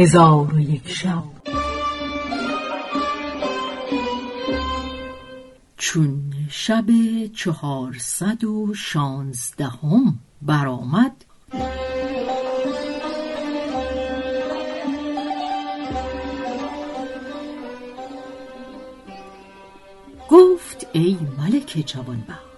هزار و یک شب. چون شب چهارصد و شانزدهم برآمد گفت ای ملک جوانبخت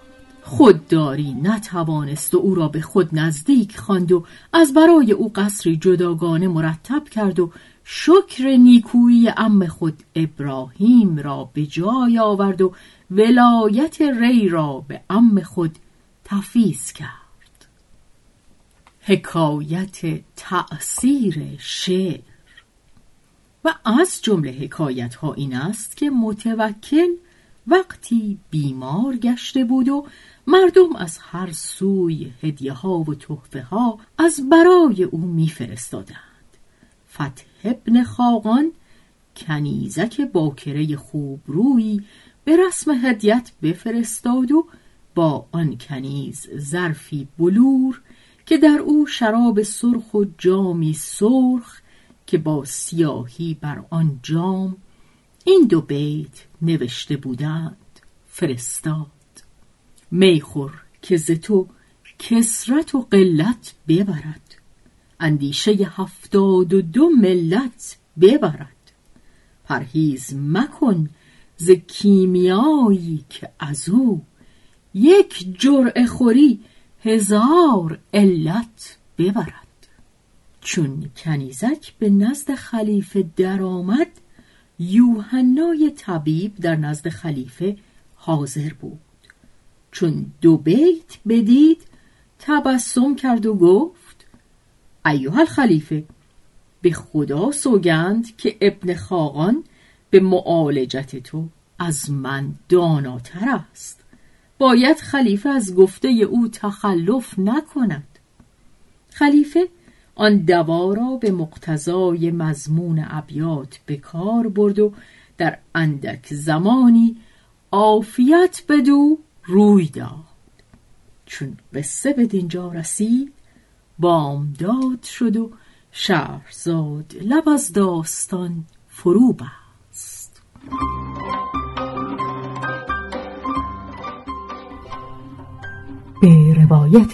خودداری نتوانست و او را به خود نزدیک خواند و از برای او قصری جداگانه مرتب کرد و شکر نیکویی ام خود ابراهیم را به جای آورد و ولایت ری را به ام خود تفیز کرد. حکایت تأثیر شعر. و از جمله حکایت ها این است که متوکل وقتی بیمار گشته بود و مردم از هر سوی هدیه ها و تحفه ها از برای او میفرستادند. فتح ابن خاقان کنیزک باکره خوب روی به رسم هدیت بفرستاد و با آن کنیز ظرفی بلور که در او شراب سرخ و جامی سرخ که با سیاهی بر آن جام این دو بیت نوشته بودند. فرستاد. میخور که ز تو کسرت و قلت ببرد. اندیشه هفتاد و دو ملت ببرد. پرهیز مکن ز کیمیایی که از او. یک جرعه خوری هزار علت ببرد. چون کنیزک به نزد خلیفه درآمد یوحنای طبیب در نزد خلیفه حاضر بود. چون دو بیت بدید تبسم کرد و گفت ایوه خلیفه به خدا سوگند که ابن خاقان به معالجت تو از من داناتر است. باید خلیفه از گفته او تخلف نکند. خلیفه آن دوا را به مقتضای مضمون ابیات به کار برد و در اندک زمانی عافیت بدو روی داد. چون قصه به دینجا رسید بامداد شد و شهرزاد لب از داستان فرو بست. به روایت